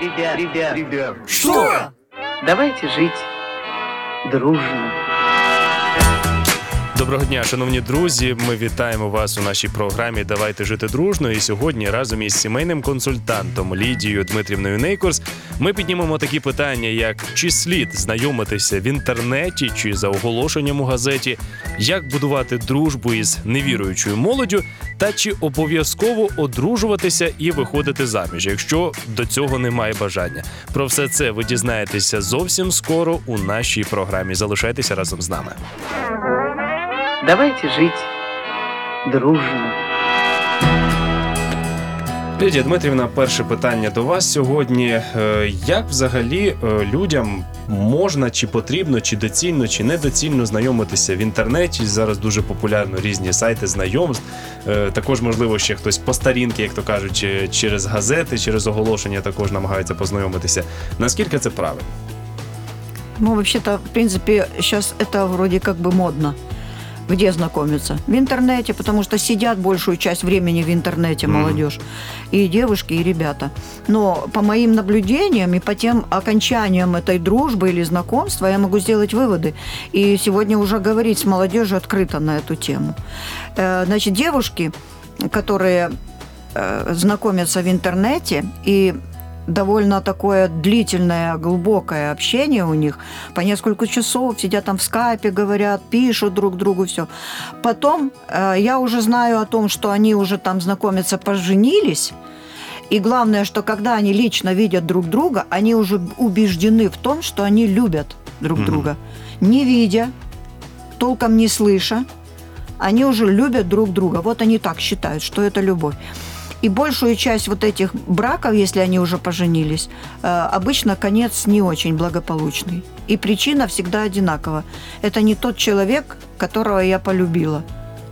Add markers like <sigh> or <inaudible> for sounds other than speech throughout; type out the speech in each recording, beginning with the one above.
Ребят, ребят, ребят. Что? Давайте жить дружно. Доброго дня, шановні друзі. Ми вітаємо вас у нашій програмі Давайте жити дружно. І сьогодні разом із сімейним консультантом Лідією Дмитрівною Нейкорс ми піднімемо такі питання, як чи слід знайомитися в інтернеті чи за оголошенням у газеті, як будувати дружбу із невіруючою молоддю, та чи обов'язково одружуватися і виходити заміж, якщо до цього немає бажання. Про все це ви дізнаєтеся зовсім скоро у нашій програмі. Залишайтеся разом з нами. Давайте жить дружно. Лідія Дмитрівна, перше питання до вас сьогодні. Е, Як взагалі е, людям можна чи потрібно, чи доцільно, чи недоцільно знайомитися в інтернеті? Зараз дуже популярно різні сайти знайомств. Е, Також, можливо, ще хтось по старінки, як то кажуть, чи- через газети, через оголошення також намагається познайомитися. Наскільки це правильно? Ну, вообще-то, в принципе, сейчас это вроде как бы модно. Где знакомиться? В интернете, потому что сидят большую часть времени в интернете Мгм. молодежь. И девушки, и ребята. Но по моим наблюдениям и по тем окончаниям этой дружбы или знакомства я могу сделать выводы. И сегодня уже говорить с молодежью открыто на эту тему. Э, Значит, девушки, которые э, знакомятся в интернете и довольно такое длительное, глубокое общение у них. По несколько часов сидят там в скайпе, говорят, пишут друг другу, все. Потом э, я уже знаю о том, что они уже там знакомятся, поженились. И главное, что когда они лично видят друг друга, они уже убеждены в том, что они любят друг Мгм. друга. Не видя, толком не слыша, они уже любят друг друга. Вот они так считают, что это любовь. И большую часть вот этих браков, если они уже поженились, э, обычно конец не очень благополучный. И причина всегда одинакова. Это не тот человек, которого я полюбила.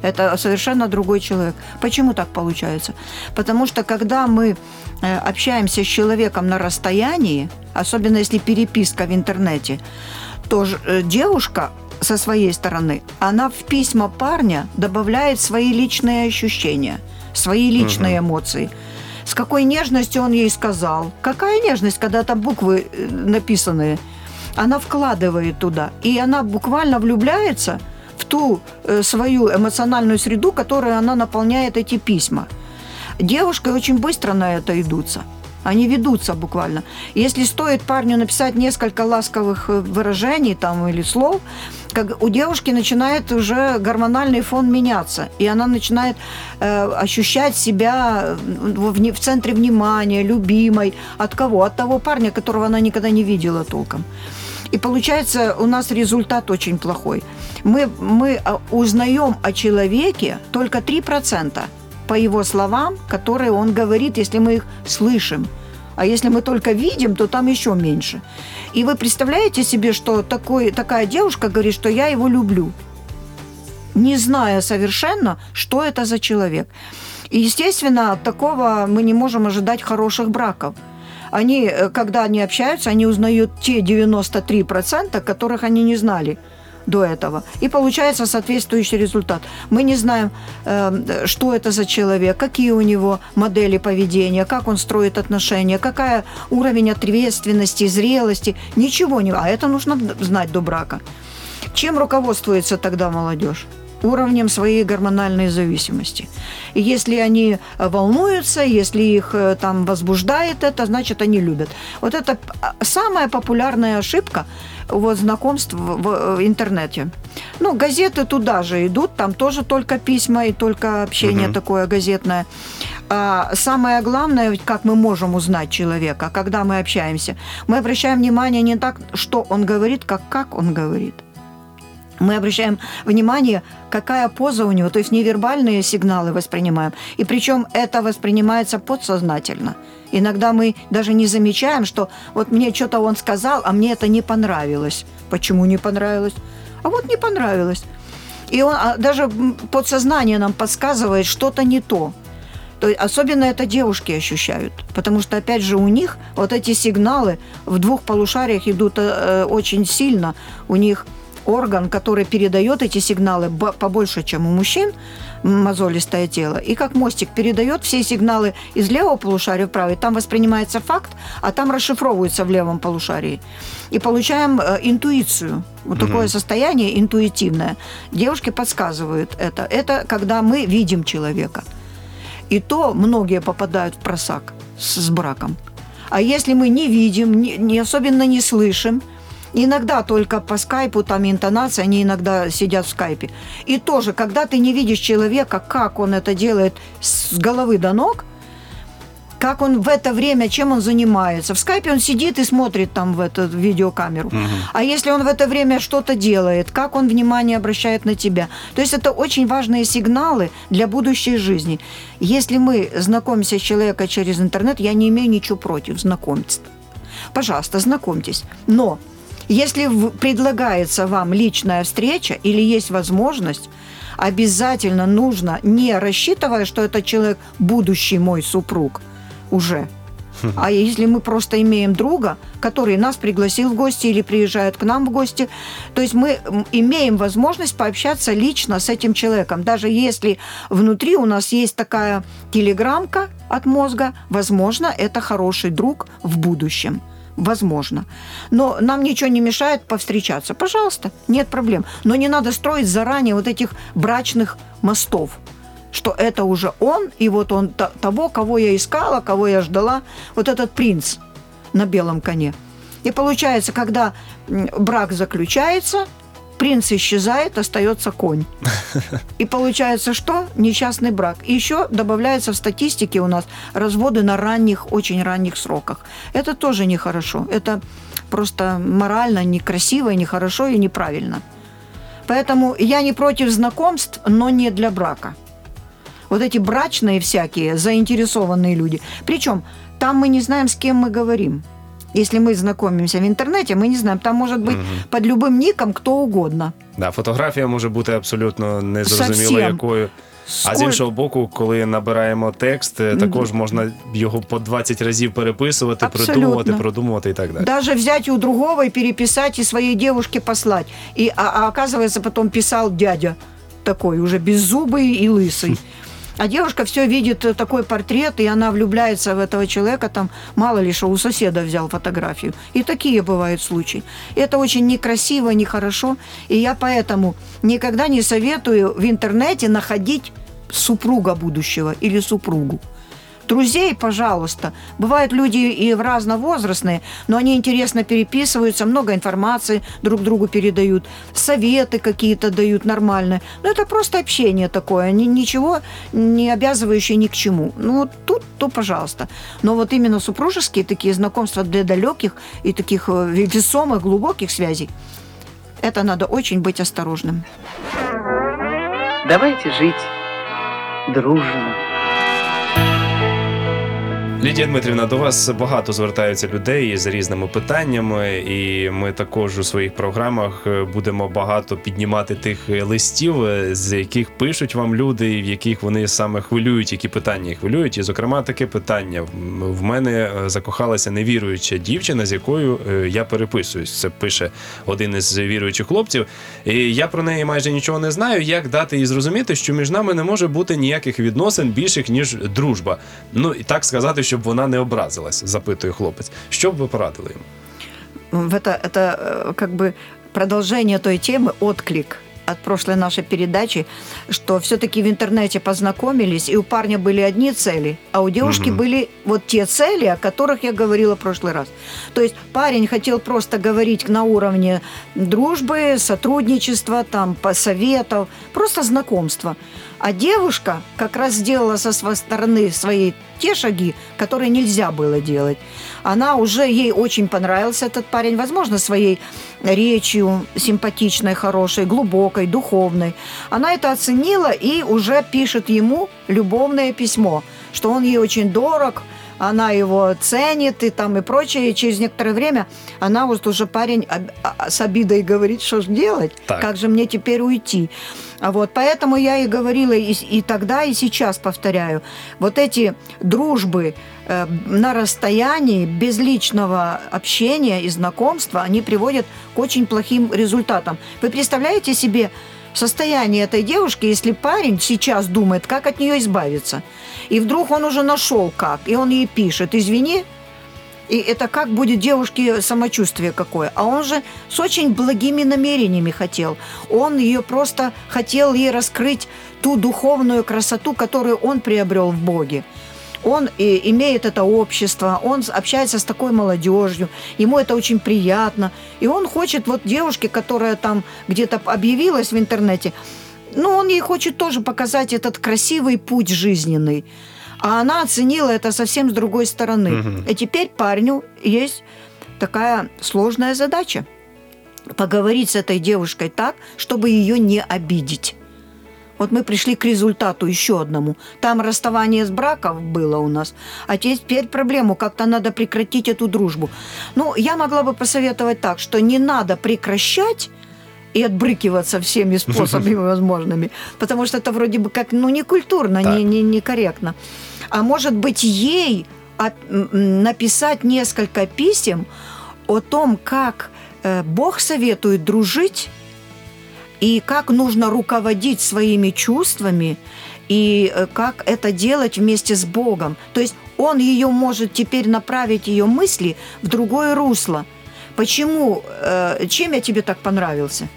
Это совершенно другой человек. Почему так получается? Потому что когда мы э, общаемся с человеком на расстоянии, особенно если переписка в интернете, то э, девушка со своей стороны, она в письма парня добавляет свои личные ощущения, свои личные эмоции. С какой нежностью он ей сказал. Какая нежность, когда там буквы э, написанные. Она вкладывает туда. И она буквально влюбляется в ту э, свою эмоциональную среду, которую она наполняет эти письма. Девушки очень быстро на это идутся. Они ведутся буквально. Если стоит парню написать несколько ласковых э, выражений там, или слов, как у девушки начинает уже гормональный фон меняться, и она начинает э, ощущать себя э, в, вне- в центре внимания, любимой. От кого? От того парня, которого она никогда не видела толком. И получается, у нас результат очень плохой. Мы, мы а, узнаем о человеке только 3% по его словам, которые он говорит, если мы их слышим. А если мы только видим, то там еще меньше. И вы представляете себе, что такой, такая девушка говорит, что я его люблю, не зная совершенно, что это за человек. И, естественно, от такого мы не можем ожидать хороших браков. Они, э, когда они общаются, они узнают те 93%, которых они не знали до этого. И получается соответствующий результат. Мы не знаем, э, что это за человек, какие у него модели поведения, как он строит отношения, какая уровень ответственности, зрелости. Ничего не... А это нужно знать до брака. Чем руководствуется тогда молодежь? Уровнем своей гормональной зависимости. И если они э, волнуются, если их э, там возбуждает это, значит, они любят. Вот это п- самая популярная ошибка вот, знакомств в, в- в интернете. Ну, газеты туда же идут, там тоже только письма и только общение Мгм. такое газетное. А самое главное, как мы можем узнать человека, когда мы общаемся, мы обращаем внимание не так, что он говорит, как как он говорит. Мы обращаем внимание, какая поза у него, то есть невербальные сигналы воспринимаем. И причем это воспринимается подсознательно. Иногда мы даже не замечаем, что вот мне что-то он сказал, а мне это не понравилось. Почему не понравилось? А вот не понравилось. И он, а даже подсознание нам подсказывает что-то не то. То есть особенно это девушки ощущают, потому что опять же у них вот эти сигналы в двух полушариях идут э, очень сильно. У них орган, который передает эти сигналы побольше, чем у мужчин, мозолистое тело, и как мостик передает все сигналы из левого полушария в правый, там воспринимается факт, а там расшифровывается в левом полушарии. И получаем э, интуицию. Вот такое состояние интуитивное. Девушки подсказывают это. Это когда мы видим человека. И то многие попадают в просак с, с браком. А если мы не видим, не, не особенно не слышим, иногда только по скайпу, там интонация, они иногда сидят в скайпе. И тоже, когда ты не видишь человека, как он это делает с головы до ног, как он в это время, чем он занимается. В скайпе он сидит и смотрит там в эту видеокамеру. А если он в это время что-то делает, как он внимание обращает на тебя. То есть это очень важные сигналы для будущей жизни. Если мы знакомимся с человеком через интернет, я не имею ничего против знакомиться. Пожалуйста, знакомьтесь. Но если предлагается вам личная встреча или есть возможность, обязательно нужно, не рассчитывая, что этот человек будущий мой супруг уже, а если мы просто имеем друга, который нас пригласил в гости или приезжает к нам в гости, то есть мы имеем возможность пообщаться лично с этим человеком. Даже если внутри у нас есть такая телеграммка от мозга, возможно, это хороший друг в будущем. Возможно. Но нам ничего не мешает повстречаться. Пожалуйста, нет проблем. Но не надо строить заранее вот этих брачных мостов что это уже он, и вот он того, кого я искала, кого я ждала, вот этот принц на белом коне. И получается, когда брак заключается, принц исчезает, остается конь. И получается, что? Несчастный брак. И еще добавляется в статистике у нас разводы на ранних, очень ранних сроках. Это тоже нехорошо. Это просто морально некрасиво, и нехорошо и неправильно. Поэтому я не против знакомств, но не для брака. Вот эти брачные всякие, заинтересованные люди. Причем там мы не знаем, с кем мы говорим. Если мы знакомимся в интернете, мы не знаем, там может быть под любым ником кто угодно. Да, фотографія може бути абсолютно незрозуміло Совсем. якою. А з Сколь- іншого боку, коли набираємо текст, е, також можна його по 20 разів переписувати, Абсолютно. придумувати, продумувати і так далі. Даже взять у другого и переписать, и своей девушке послать. И, а, а оказывается, потом писал дядя такой, уже беззубый и лысый. <laughs> А девушка все видит э, такой портрет, и она влюбляется в этого человека, там, мало ли что, у соседа взял фотографию. И такие бывают случаи. Это очень некрасиво, нехорошо. И я поэтому никогда не советую в интернете находить супруга будущего или супругу. Друзей, пожалуйста. Бывают люди и разновозрастные, но они интересно переписываются, много информации друг другу передают, советы какие-то дают нормальные. Но это просто общение такое, ни- ничего не обязывающее ни к чему. Ну, вот тут, то пожалуйста. Но вот именно супружеские такие знакомства для далеких и таких э, весомых, глубоких связей, это надо очень быть осторожным. Давайте жить дружно. Лідія Дмитрівна, до вас багато звертаються людей з різними питаннями, і ми також у своїх програмах е, будемо багато піднімати тих е, листів, е, з яких пишуть вам люди, і в яких вони саме хвилюють, які питання хвилюють. І, зокрема, таке питання: в мене закохалася невіруюча дівчина, з якою я переписуюсь. Це пише один із віруючих хлопців. І я про неї майже нічого не знаю. Як дати їй зрозуміти, що між нами не може бути ніяких відносин більших ніж дружба. Ну і так сказати, щоб вона не образилась, запитує хлопець. Що б ви порадили? В это, это э, как бы продолжение той темы, отклик от прошлой нашей передачи, что все-таки в интернете познакомились, и у парня были одни цели, а у девушки Мгм. были вот те цели, о которых я говорила в прошлый раз. То есть парень хотел просто говорить на уровне дружбы, сотрудничества, там, посоветов, просто знакомства. А девушка как раз сделала со своей стороны свои те шаги, которые нельзя было делать. Она уже, ей очень понравился этот парень, возможно, своей речью симпатичной, хорошей, глубокой, духовной. Она это оценила и уже пишет ему любовное письмо, что он ей очень дорог, она его ценит и там и прочее. И через некоторое время она вот уже парень об- а- с обидой говорит, что же делать, Так. как же мне теперь уйти. А вот поэтому я и говорила и, и тогда, и сейчас повторяю, вот эти дружбы э, на расстоянии, без личного общения и знакомства, они приводят к очень плохим результатам. Вы представляете себе состояние этой девушки, если парень сейчас думает, как от нее избавиться, и вдруг он уже нашел как, и он ей пишет, извини, и это как будет девушке самочувствие какое. А он же с очень благими намерениями хотел. Он ее просто хотел ей раскрыть ту духовную красоту, которую он приобрел в Боге. Он и имеет это общество, он общается с такой молодежью, ему это очень приятно. И он хочет вот девушке, которая там где-то объявилась в интернете, ну, он ей хочет тоже показать этот красивый путь жизненный. А она оценила это совсем с другой стороны. Мгм. И теперь парню есть такая сложная задача. Поговорить с этой девушкой так, чтобы ее не обидеть. Вот мы пришли к результату еще одному. Там расставание с браков было у нас, а теперь проблему, как-то надо прекратить эту дружбу. Ну, я могла бы посоветовать так, что не надо прекращать и отбрыкиваться всеми <laughs> способами возможными, потому что это вроде бы как, ну, не культурно, Так. не, не, некорректно. А может быть, ей написать несколько писем о том, как э, Бог советует дружить, и как нужно руководить своими чувствами, и э, как это делать вместе с Богом. То есть он ее может теперь направить ее мысли в другое русло. Почему? э, Чем я тебе так понравился?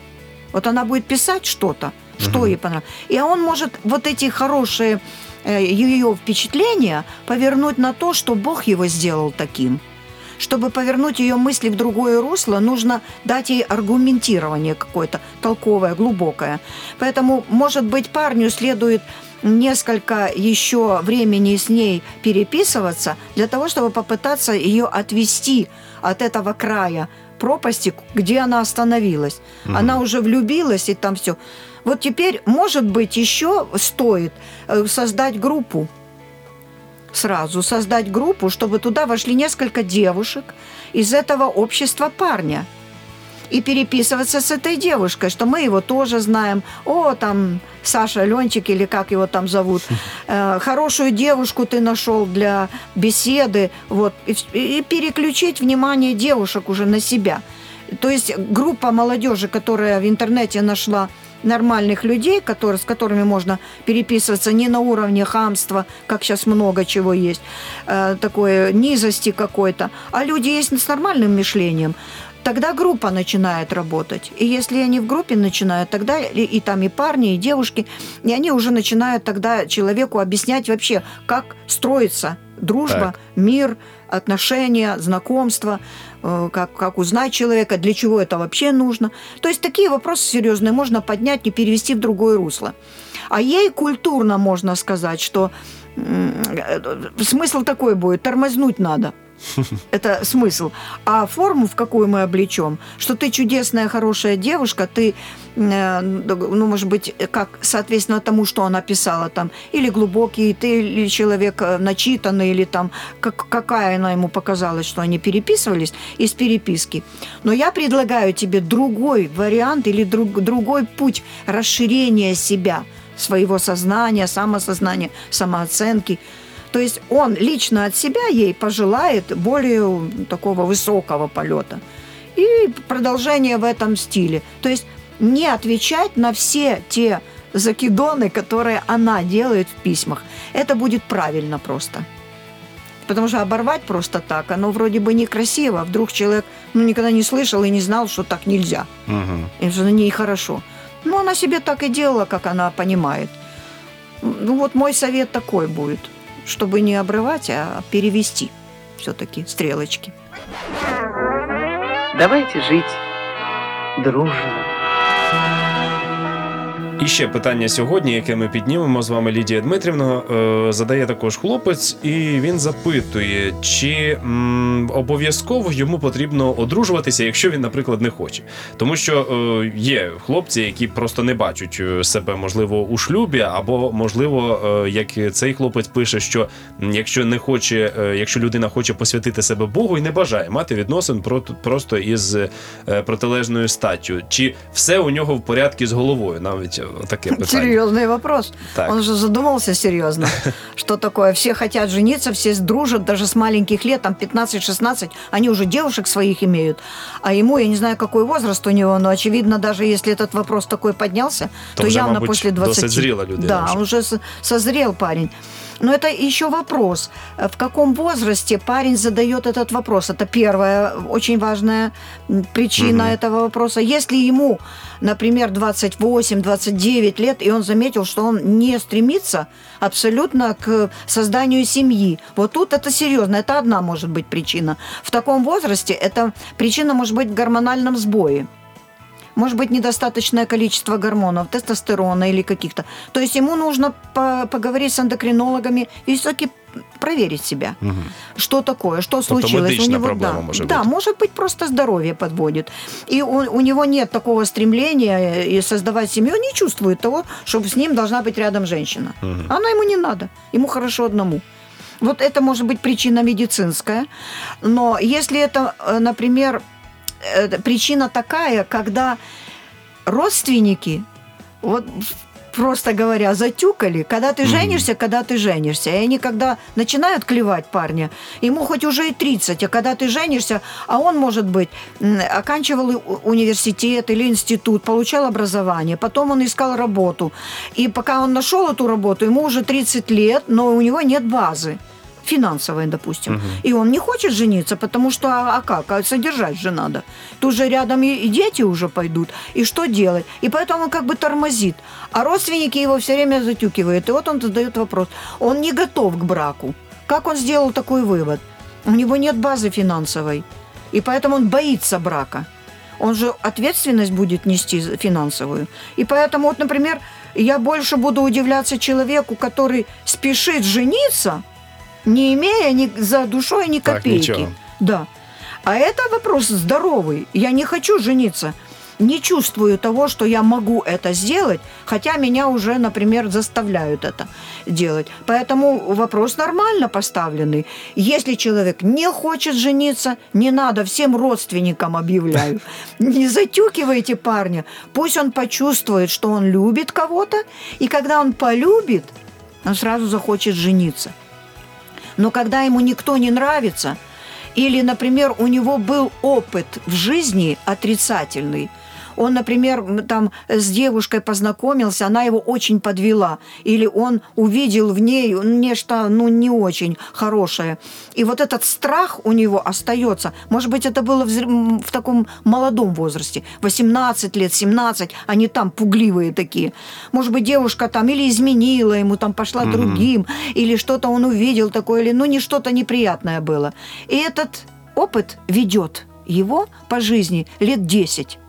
Вот она будет писать что-то, что ей понравилось. И он может вот эти хорошие э, ее впечатления повернуть на то, что Бог его сделал таким. Чтобы повернуть ее мысли в другое русло, нужно дать ей аргументирование какое-то толковое, глубокое. Поэтому, может быть, парню следует несколько еще времени с ней переписываться для того, чтобы попытаться ее отвести от этого края пропасти, где она остановилась. Мгм. Она уже влюбилась, и там все. Вот теперь, может быть, еще стоит э, создать группу сразу создать группу, чтобы туда вошли несколько девушек из этого общества парня. И переписываться с этой девушкой, что мы его тоже знаем. О, там Саша Ленчик или как его там зовут. <laughs> Э, хорошую девушку ты нашел для беседы. Вот. И, и переключить внимание девушек уже на себя. То есть группа молодежи, которая в интернете нашла нормальных людей, которые, с которыми можно переписываться не на уровне хамства, как сейчас много чего есть, э, такой низости какой-то, а люди есть с нормальным мышлением. Тогда группа начинает работать. И если они в группе начинают, тогда и, и там и парни, и девушки, и они уже начинают тогда человеку объяснять вообще, как строится дружба, Так. мир, отношения, знакомства, как, как узнать человека, для чего это вообще нужно. То есть такие вопросы серьезные можно поднять и перевести в другое русло. А ей культурно можно сказать, что м, э, смысл такой будет, тормознуть надо. <laughs> Это смысл. А форму, в какую мы облечем, что ты чудесная, хорошая девушка, ты, э, ну, может быть, как соответственно тому, что она писала там, или глубокий, ты или человек э, начитанный, или там, как, какая она ему показалась, что они переписывались из переписки. Но я предлагаю тебе другой вариант или друг, другой путь расширения себя, своего сознания, самосознания, самооценки. То есть он лично от себя ей пожелает более такого высокого полета. И продолжение в этом стиле. То есть не отвечать на все те закидоны, которые она делает в письмах. Это будет правильно просто. Потому что оборвать просто так, оно вроде бы некрасиво. Вдруг человек ну, никогда не слышал и не знал, что так нельзя. Мгм. И что на ней хорошо. Ну, она себе так и делала, как она понимает. Ну, вот мой совет такой будет, чтобы не обрывать, а перевести все-таки стрелочки. Давайте жить дружно. І ще питання сьогодні, яке ми піднімемо з вами, Лідія Дмитрівна, е, задає також хлопець, і він запитує, чи обов'язково йому потрібно одружуватися, якщо він, наприклад, не хоче. Тому що е, є хлопці, які просто не бачать е, себе, можливо, у шлюбі, або можливо, е, як цей хлопець пише, що якщо не хоче, е, якщо людина хоче посвятити себе Богу і не бажає мати відносин про- просто із е, протилежною статтю, чи все у нього в порядку з головою, навіть таке питання. Серьезный вопрос. Так. Он же задумался серьезно. <laughs> Что такое? Все хотят жениться, все дружат, даже с маленьких лет, там 15-16, они уже девушек своих имеют. А ему, я не знаю, какой возраст у него, но очевидно, даже если этот вопрос такой поднялся, То то, уже, явно мабуть, после 20. досить зріла людина Да, вже. он уже созрел парень. Но это еще вопрос. Э, В каком возрасте парень задает этот вопрос? Это первая очень важная причина Мгм. этого вопроса. Если ему, например, 28-29 лет, и он заметил, что он не стремится абсолютно к созданию семьи, вот тут это серьезно, это одна может быть причина. В таком возрасте эта причина может быть в гормональном сбое может быть недостаточное количество гормонов, тестостерона или каких-то. То есть ему нужно по- поговорить с эндокринологами и все-таки проверить себя, Мгм. что такое, что случилось. у него, да, може да, бути. может быть просто здоровье подводит. И у, у него нет такого стремления э, и создавать семью, он не чувствует того, чтобы с ним должна быть рядом женщина. Мгм. Она ему не надо, ему хорошо одному. Вот это может быть причина медицинская. Но если это, э, например, причина такая, когда родственники, вот просто говоря, затюкали, когда ты женишься, когда ты женишься. И они когда начинают клевать парня, ему хоть уже и 30, а когда ты женишься, а он, может быть, оканчивал университет или институт, получал образование, потом он искал работу. И пока он нашел эту работу, ему уже 30 лет, но у него нет базы финансовой, допустим. Мгм. И он не хочет жениться, потому что, а, а как, а содержать же надо. Тут же рядом и, и дети уже пойдут. И что делать? И поэтому он как бы тормозит. А родственники его все время затюкивают. И вот он задает вопрос. Он не готов к браку. Как он сделал такой вывод? У него нет базы финансовой. И поэтому он боится брака. Он же ответственность будет нести финансовую. И поэтому, вот, например, я больше буду удивляться человеку, который спешит жениться, не имея ни за душой ни Так, копейки. ничего. Да. А это вопрос здоровый. Я не хочу жениться. Не чувствую того, что я могу это сделать, хотя меня уже, например, заставляют это делать. Поэтому вопрос нормально поставленный. Если человек не хочет жениться, не надо, всем родственникам объявляю. <laughs> Не затюкивайте парня. Пусть он почувствует, что он любит кого-то, и когда он полюбит, он сразу захочет жениться. Но когда ему никто не нравится, или, например, у него был опыт в жизни отрицательный, он, например, там с девушкой познакомился, она его очень подвела, или он увидел в ней нечто, ну, не очень хорошее. И вот этот страх у него остается. Может быть, это было в, в таком молодом возрасте, 18 лет, 17, они там пугливые такие. Может быть, девушка там или изменила ему, там пошла Мгм. другим, или что-то он увидел такое, или ну не что-то неприятное было. И этот опыт ведет его по жизни лет 10.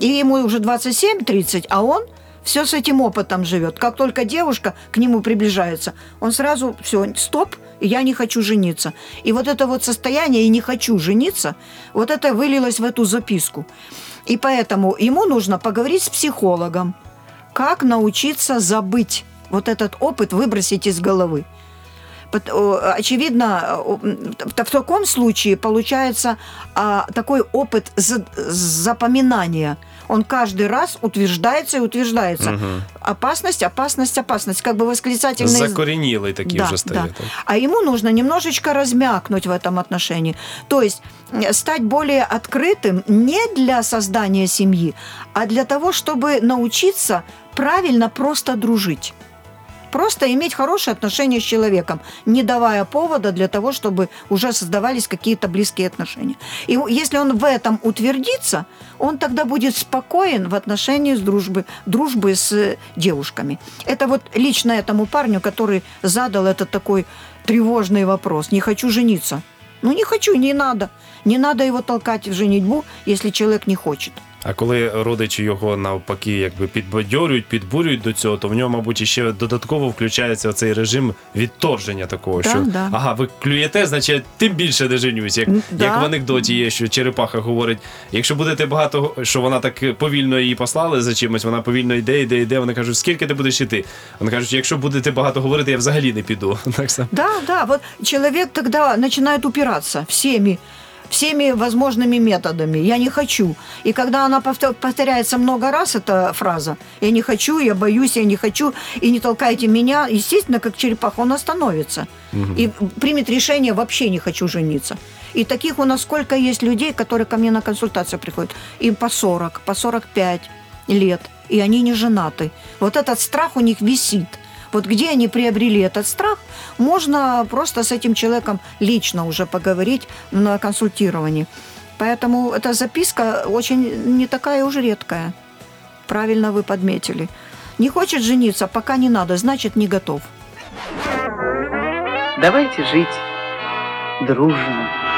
И ему уже 27-30, а он все с этим опытом живет. Как только девушка к нему приближается, он сразу все, стоп, я не хочу жениться. И вот это вот состояние «и не хочу жениться», вот это вылилось в эту записку. И поэтому ему нужно поговорить с психологом, как научиться забыть вот этот опыт, выбросить из головы. Очевидно, в таком случае получается а, такой опыт за- запоминания. Он каждый раз утверждается и утверждается. Мгм. Опасность, опасность, опасность. Как бы восклицательный... Закоренілий такий Да, вже стає. да. А ему нужно немножечко размякнуть в этом отношении. То есть стать более открытым не для создания семьи, а для того, чтобы научиться правильно просто дружить. Просто иметь хорошие отношения с человеком, не давая повода для того, чтобы уже создавались какие-то близкие отношения. И если он в этом утвердится, он тогда будет спокоен в отношении с дружбы, дружбы с э, девушками. Это вот лично этому парню, который задал этот такой тревожный вопрос. Не хочу жениться. Ну, не хочу, не надо. Не надо его толкать в женитьбу, если человек не хочет. А коли родичі його навпаки якби підбадьорюють, підбурюють до цього, то в нього, мабуть, ще додатково включається оцей режим відторження такого, Да, що да. ага, ви клюєте, значить тим більше не женюсь. Як, да. як в анекдоті є, що черепаха говорить: якщо будете багато, що вона так повільно її послали за чимось, вона повільно йде, йде, йде. Вони кажуть, скільки ти будеш йти? Вони кажуть, якщо будете багато говорити, я взагалі не піду. <laughs> Так само. Да, да, вот человек тогда начинает упираться всеми всеми возможными методами. Я не хочу. И когда она повтор- повторяется много раз, эта фраза, я не хочу, я боюсь, я не хочу, и не толкайте меня, естественно, как черепаха, он остановится. И примет решение, вообще не хочу жениться. И таких у нас сколько есть людей, которые ко мне на консультацию приходят. Им по 40, по 45 лет, и они не женаты. Вот этот страх у них висит. Вот где они приобрели этот страх, можно просто с этим человеком лично уже поговорить на консультировании. Поэтому эта записка очень не такая уж редкая. Правильно вы подметили. Не хочет жениться, пока не надо, значит не готов. Давайте жить дружно.